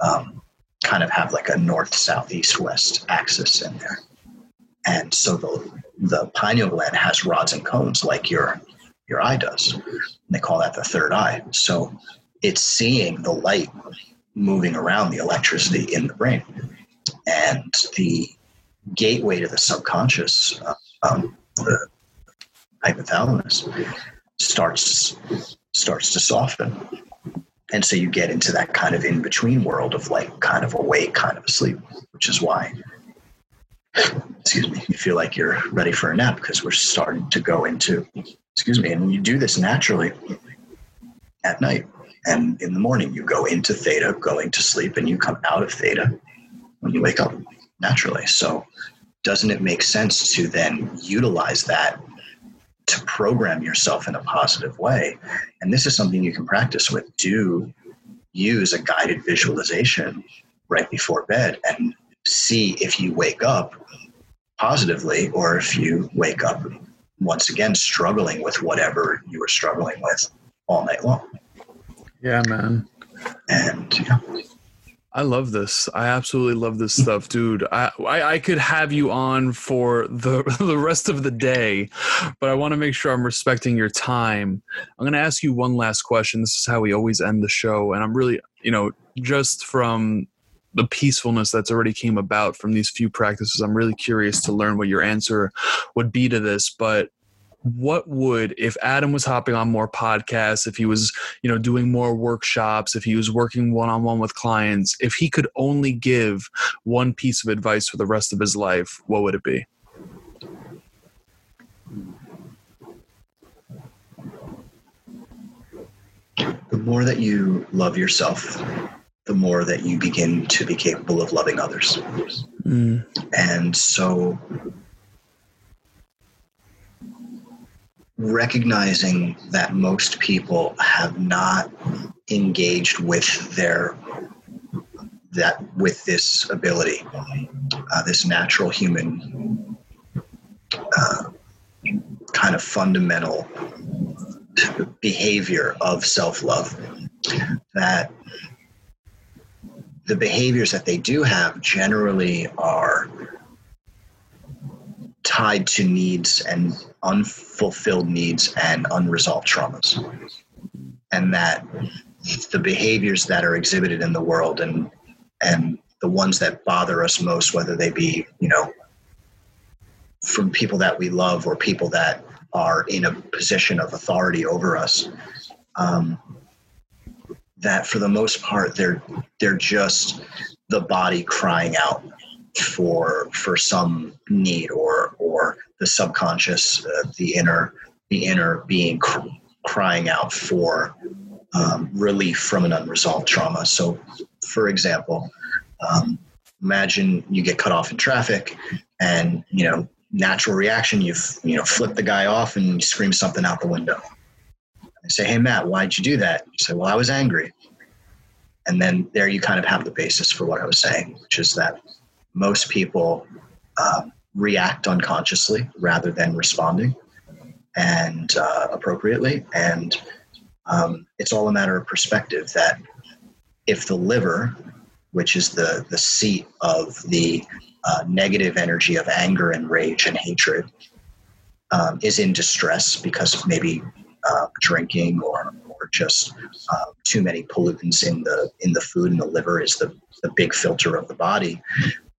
[SPEAKER 3] um, kind of have like a north, south, east, west axis in there. And so the the pineal gland has rods and cones like your your eye does. And they call that the third eye. So it's seeing the light moving around the electricity in the brain. And the gateway to the subconscious, uh, um, the hypothalamus, starts starts to soften. And so you get into that kind of in between world of like kind of awake, kind of asleep, which is why, excuse me, you feel like you're ready for a nap because we're starting to go into, excuse me, and you do this naturally at night. And in the morning, you go into theta, going to sleep, and you come out of theta when you wake up naturally. So, doesn't it make sense to then utilize that to program yourself in a positive way? And this is something you can practice with. Do use a guided visualization right before bed and see if you wake up positively or if you wake up once again struggling with whatever you were struggling with all night long.
[SPEAKER 2] Yeah, man.
[SPEAKER 3] And yeah.
[SPEAKER 2] I love this. I absolutely love this stuff, dude. I, I, I could have you on for the the rest of the day, but I want to make sure I'm respecting your time. I'm going to ask you one last question. This is how we always end the show, and I'm really, you know, just from the peacefulness that's already came about from these few practices, I'm really curious to learn what your answer would be to this. But what would if adam was hopping on more podcasts if he was you know doing more workshops if he was working one-on-one with clients if he could only give one piece of advice for the rest of his life what would it be
[SPEAKER 3] the more that you love yourself the more that you begin to be capable of loving others mm. and so recognizing that most people have not engaged with their that with this ability, uh, this natural human uh, kind of fundamental behavior of self-love that the behaviors that they do have generally are tied to needs and unfulfilled needs and unresolved traumas. And that the behaviors that are exhibited in the world and and the ones that bother us most, whether they be, you know, from people that we love or people that are in a position of authority over us, um, that for the most part they're they're just the body crying out for for some need or or the subconscious, uh, the inner the inner being cr- crying out for um, relief from an unresolved trauma. So, for example, um, imagine you get cut off in traffic, and you know natural reaction you you know flip the guy off and you scream something out the window. I say, "Hey Matt, why'd you do that?" You say, "Well, I was angry." And then there you kind of have the basis for what I was saying, which is that most people um, react unconsciously rather than responding and uh, appropriately. And um, it's all a matter of perspective that if the liver, which is the, the seat of the uh, negative energy of anger and rage and hatred, um, is in distress because maybe uh, drinking or, or just uh, too many pollutants in the in the food and the liver is the, the big filter of the body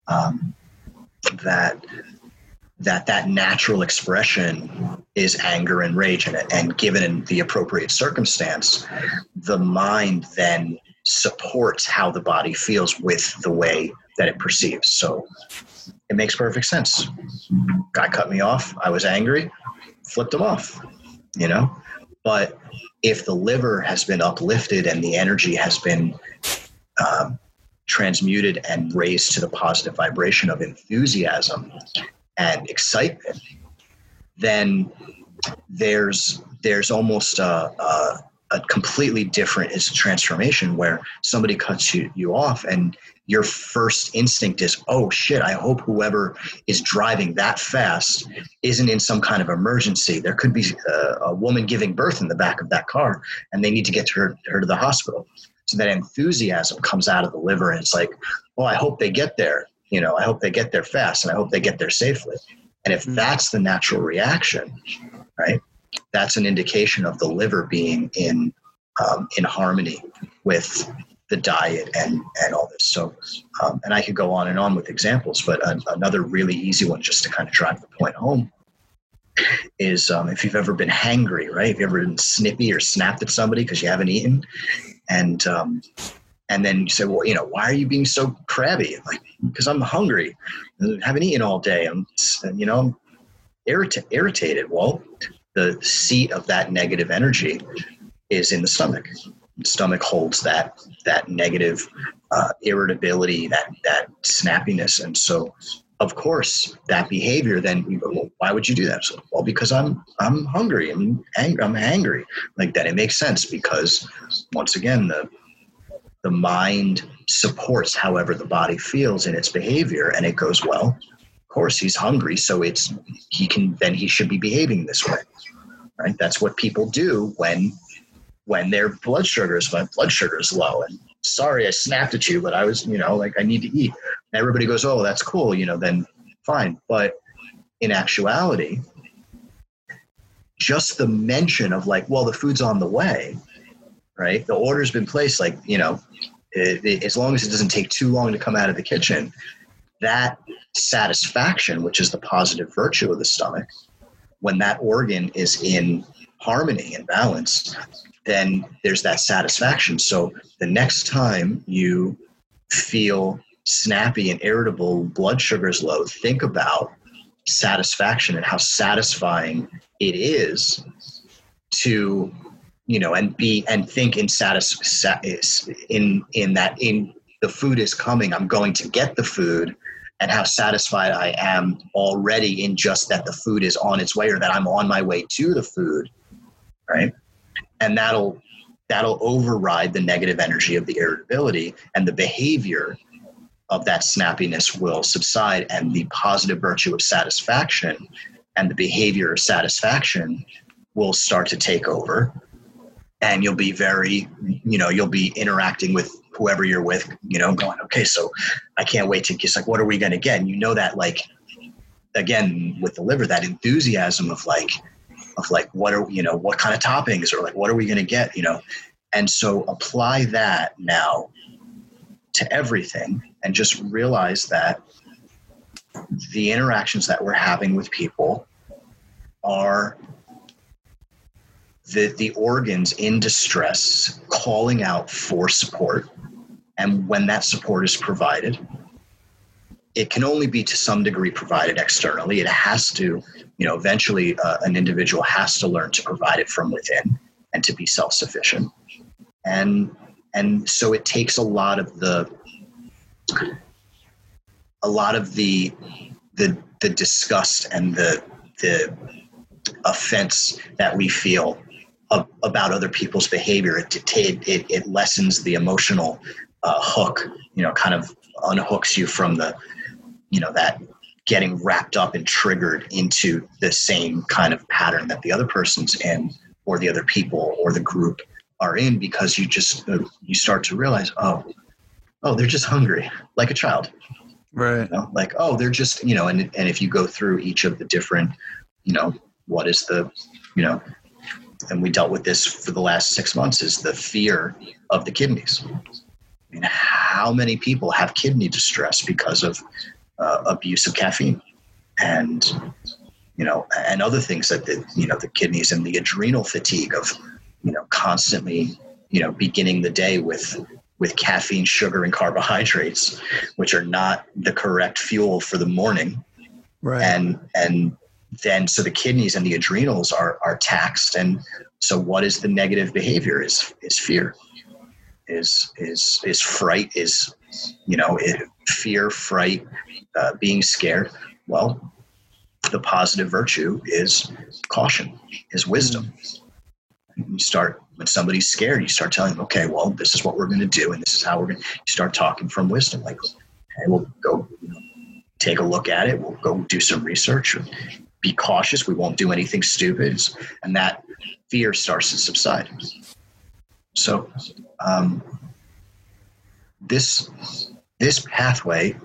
[SPEAKER 3] um, that that that natural expression is anger and rage and, and given the appropriate circumstance the mind then supports how the body feels with the way that it perceives. So it makes perfect sense. Guy cut me off. I was angry, flipped him off, you know? But if the liver has been uplifted and the energy has been um, transmuted and raised to the positive vibration of enthusiasm and excitement, then there's there's almost a, a, a completely different is transformation where somebody cuts you, you off and your first instinct is, oh shit, I hope whoever is driving that fast isn't in some kind of emergency. There could be a, a woman giving birth in the back of that car and they need to get her, her to the hospital. So that enthusiasm comes out of the liver and it's like, oh, I hope they get there. You know, I hope they get there fast and I hope they get there safely. And if mm. that's the natural reaction, right, that's an indication of the liver being in um, in harmony with the diet and and all this. So, um, and I could go on and on with examples, but a, another really easy one just to kind of drive the point home is um, if you've ever been hangry, right? If you've ever been snippy or snapped at somebody because you haven't eaten, and um, and then you say, well, you know, why are you being so crabby? Like, because I'm hungry, I haven't eaten all day. I'm, you know, I'm irrita- irritated. Well, the seat of that negative energy is in the stomach stomach holds that that negative uh, irritability, that that snappiness, and so of course that behavior. Then you go, well, why would you do that? So, well, because I'm I'm hungry. I'm angry. I'm angry. Like that, it makes sense because once again the the mind supports however the body feels in its behavior, and it goes well. Of course, he's hungry, so it's he can then he should be behaving this way. Right? That's what people do when when their blood sugar is when blood sugar is low and sorry I snapped at you, but I was, you know, like I need to eat. And everybody goes, Oh, that's cool, you know, then fine. But in actuality, just the mention of like, well, the food's on the way, right? The order's been placed, like, you know, it, it, as long as it doesn't take too long to come out of the kitchen, that satisfaction, which is the positive virtue of the stomach, when that organ is in harmony and balance, then there's that satisfaction. So the next time you feel snappy and irritable, blood sugar is low, think about satisfaction and how satisfying it is to you know and be and think in satis in in that in the food is coming i'm going to get the food and how satisfied i am already in just that the food is on its way or that i'm on my way to the food right and that'll that'll override the negative energy of the irritability and the behavior of that snappiness will subside and the positive virtue of satisfaction and the behavior of satisfaction will start to take over. And you'll be very you know you'll be interacting with whoever you're with you know going okay so i can't wait to just like what are we going to get? And you know that like again with the liver that enthusiasm of like of like what are you know what kind of toppings or like what are we going to get you know? And so apply that now to everything and just realize that the interactions that we're having with people are the, the organs in distress calling out for support. And when that support is provided it can only be to some degree provided externally. It has to you know eventually uh, an individual has to learn to provide it from within and to be self-sufficient. And and so it takes a lot of the a lot of the the the disgust and the the offense that we feel about other people's behavior. It, it, it, it lessens the emotional uh, hook you know kind of unhooks you from the you know that getting wrapped up and triggered into the same kind of pattern that the other person's in or the other people or the group are in because you just uh, you start to realize oh oh they're just hungry like a child
[SPEAKER 2] right
[SPEAKER 3] you know? like oh they're just you know and and if you go through each of the different you know what is the you know and we dealt with this for the last six months is the fear of the kidneys I mean, how many people have kidney distress because of uh, abuse of caffeine and you know and other things that the you know the kidneys and the adrenal fatigue of you know constantly you know beginning the day with with caffeine, sugar, and carbohydrates, which are not the correct fuel for the morning.
[SPEAKER 2] Right.
[SPEAKER 3] And and then so the kidneys and the adrenals are are taxed. And so what is the negative behavior? Is is fear. Is is is fright? Is you know it, fear, fright, uh, being scared. Well, the positive virtue is caution, is wisdom. You start when somebody's scared, you start telling them, okay, well, this is what we're going to do, and this is how we're going to start talking from wisdom. Like, okay, we'll go take a look at it. We'll go do some research. Be cautious. We won't do anything stupid, and that fear starts to subside. So, um, this this pathway,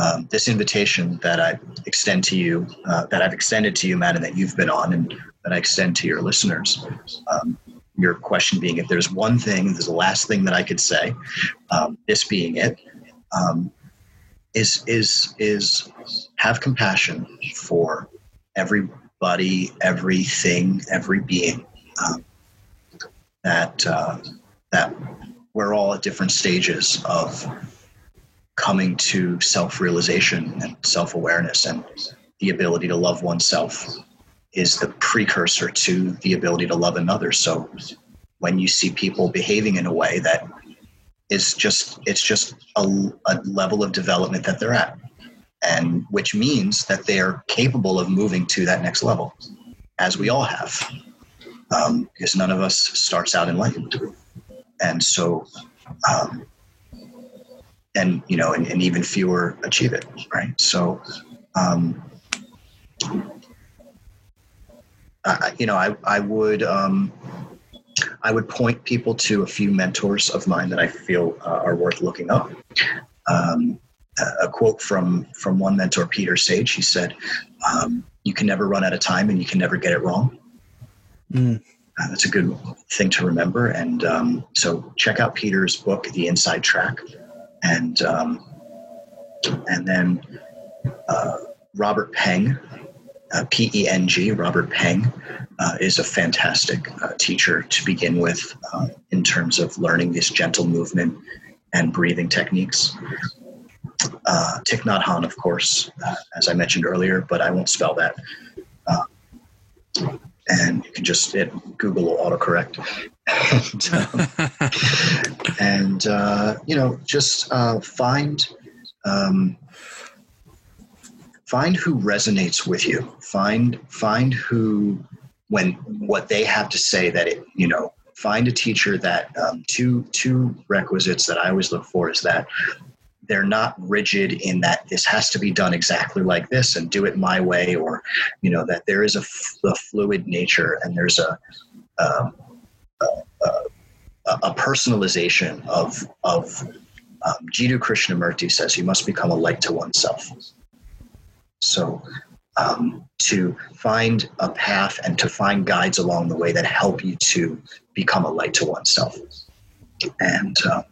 [SPEAKER 3] um, this invitation that I extend to you, uh, that I've extended to you, Matt, and that you've been on, and that I extend to your listeners. Um, your question being, if there's one thing, there's the last thing that I could say, um, this being it, um, is is is have compassion for everybody, everything, every being. Um, that uh, that we're all at different stages of coming to self-realization and self-awareness and the ability to love oneself is the precursor to the ability to love another. So when you see people behaving in a way that is just it's just a, a level of development that they're at and which means that they're capable of moving to that next level as we all have um, because none of us starts out enlightened and so um, and you know and, and, even fewer achieve it right so um, I, you know, I, I would um, I would point people to a few mentors of mine that I feel uh, are worth looking up. Um, a quote from from one mentor, Peter Sage. He said, um, "You can never run out of time, and you can never get it wrong." Mm. Uh, that's a good thing to remember. And um, so, check out Peter's book, The Inside Track, and um, and then uh, Robert Peng, uh, P E N G, Robert Peng, uh, is a fantastic uh, teacher to begin with uh, in terms of learning this gentle movement and breathing techniques. Uh, Thich Nhat Hanh, of course, uh, as I mentioned earlier, but I won't spell that. and you can just it, Google will autocorrect. and, and you know, just find um, find who resonates with you. Find find who when what they have to say that it you know find a teacher that um, two two requisites that i always look for is that they're not rigid in that this has to be done exactly like this and do it my way or you know that there is a, fluid nature and there's a um, a, personalization of of um, Jiddu Krishnamurti says you must become a light to oneself. So, um, to find a path and to find guides along the way that help you to become a light to oneself, and um,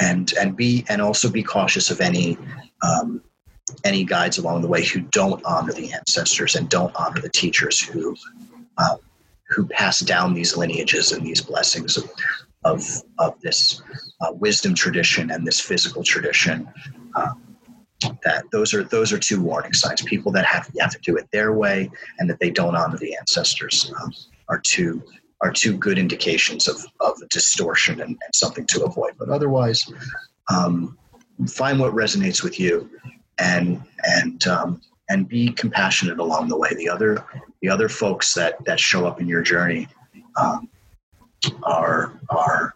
[SPEAKER 3] and and be and also be cautious of any um, any guides along the way who don't honor the ancestors and don't honor the teachers who um, who pass down these lineages and these blessings of of, of this uh, wisdom tradition and this physical tradition. Um, that those are those are two warning signs. People that have have to do it their way and that they don't honor the ancestors um, are two are two good indications of of distortion and, and something to avoid. But otherwise, um, find what resonates with you and and um, and be compassionate along the way. The other the other folks that that show up in your journey um, are are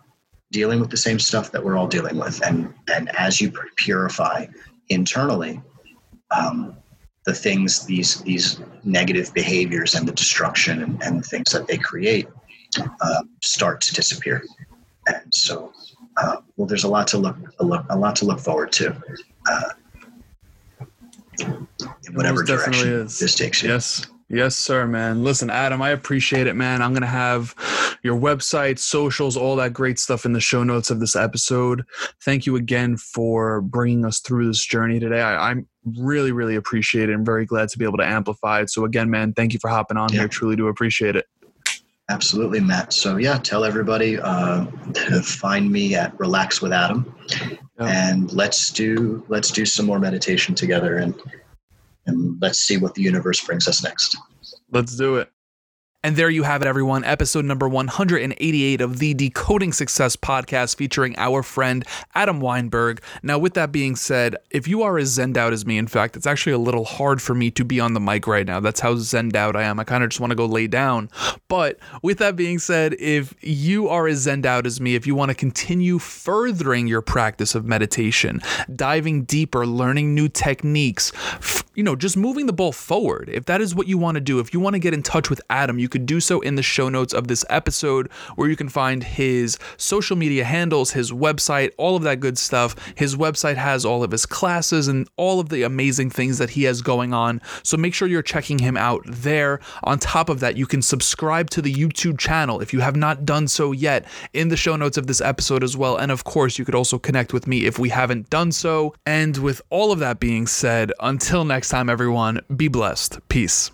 [SPEAKER 3] dealing with the same stuff that we're all dealing with and and as you purify internally, um, the things these these negative behaviors and the destruction and, and the things that they create uh, start to disappear. And so, uh, well, there's a lot to look a, look, a lot to look forward to. Uh, whatever direction is. this takes you.
[SPEAKER 2] Yes. Yes, sir, man. Listen, Adam, I appreciate it, man. I'm going to have your website, socials, all that great stuff in the show notes of this episode. Thank you again for bringing us through this journey today. I, am really, really appreciate it. I'm very glad to be able to amplify it. So, again, man, thank you for hopping on yeah. here. Truly do appreciate it.
[SPEAKER 3] Absolutely, Matt. So yeah, tell everybody uh, to find me at Relax with Adam, and let's do let's do some more meditation together, and and let's see what the universe brings us next.
[SPEAKER 2] Let's do it. And there you have it, everyone. Episode number 188 of the Decoding Success podcast featuring our friend Adam Weinberg. Now, with that being said, if you are as zened out as me, in fact, it's actually a little hard for me to be on the mic right now. That's how zened out I am. I kind of just want to go lay down. But with that being said, if you are as zened out as me, if you want to continue furthering your practice of meditation, diving deeper, learning new techniques, you know, just moving the ball forward, if that is what you want to do, if you want to get in touch with Adam, you you could do so in the show notes of this episode, where you can find his social media handles, his website, all of that good stuff. His website has all of his classes and all of the amazing things that he has going on. So make sure you're checking him out there. On top of that, you can subscribe to the YouTube channel if you have not done so yet in the show notes of this episode as well. And of course, you could also connect with me if we haven't done so. And with all of that being said, until next time, everyone, be blessed. Peace.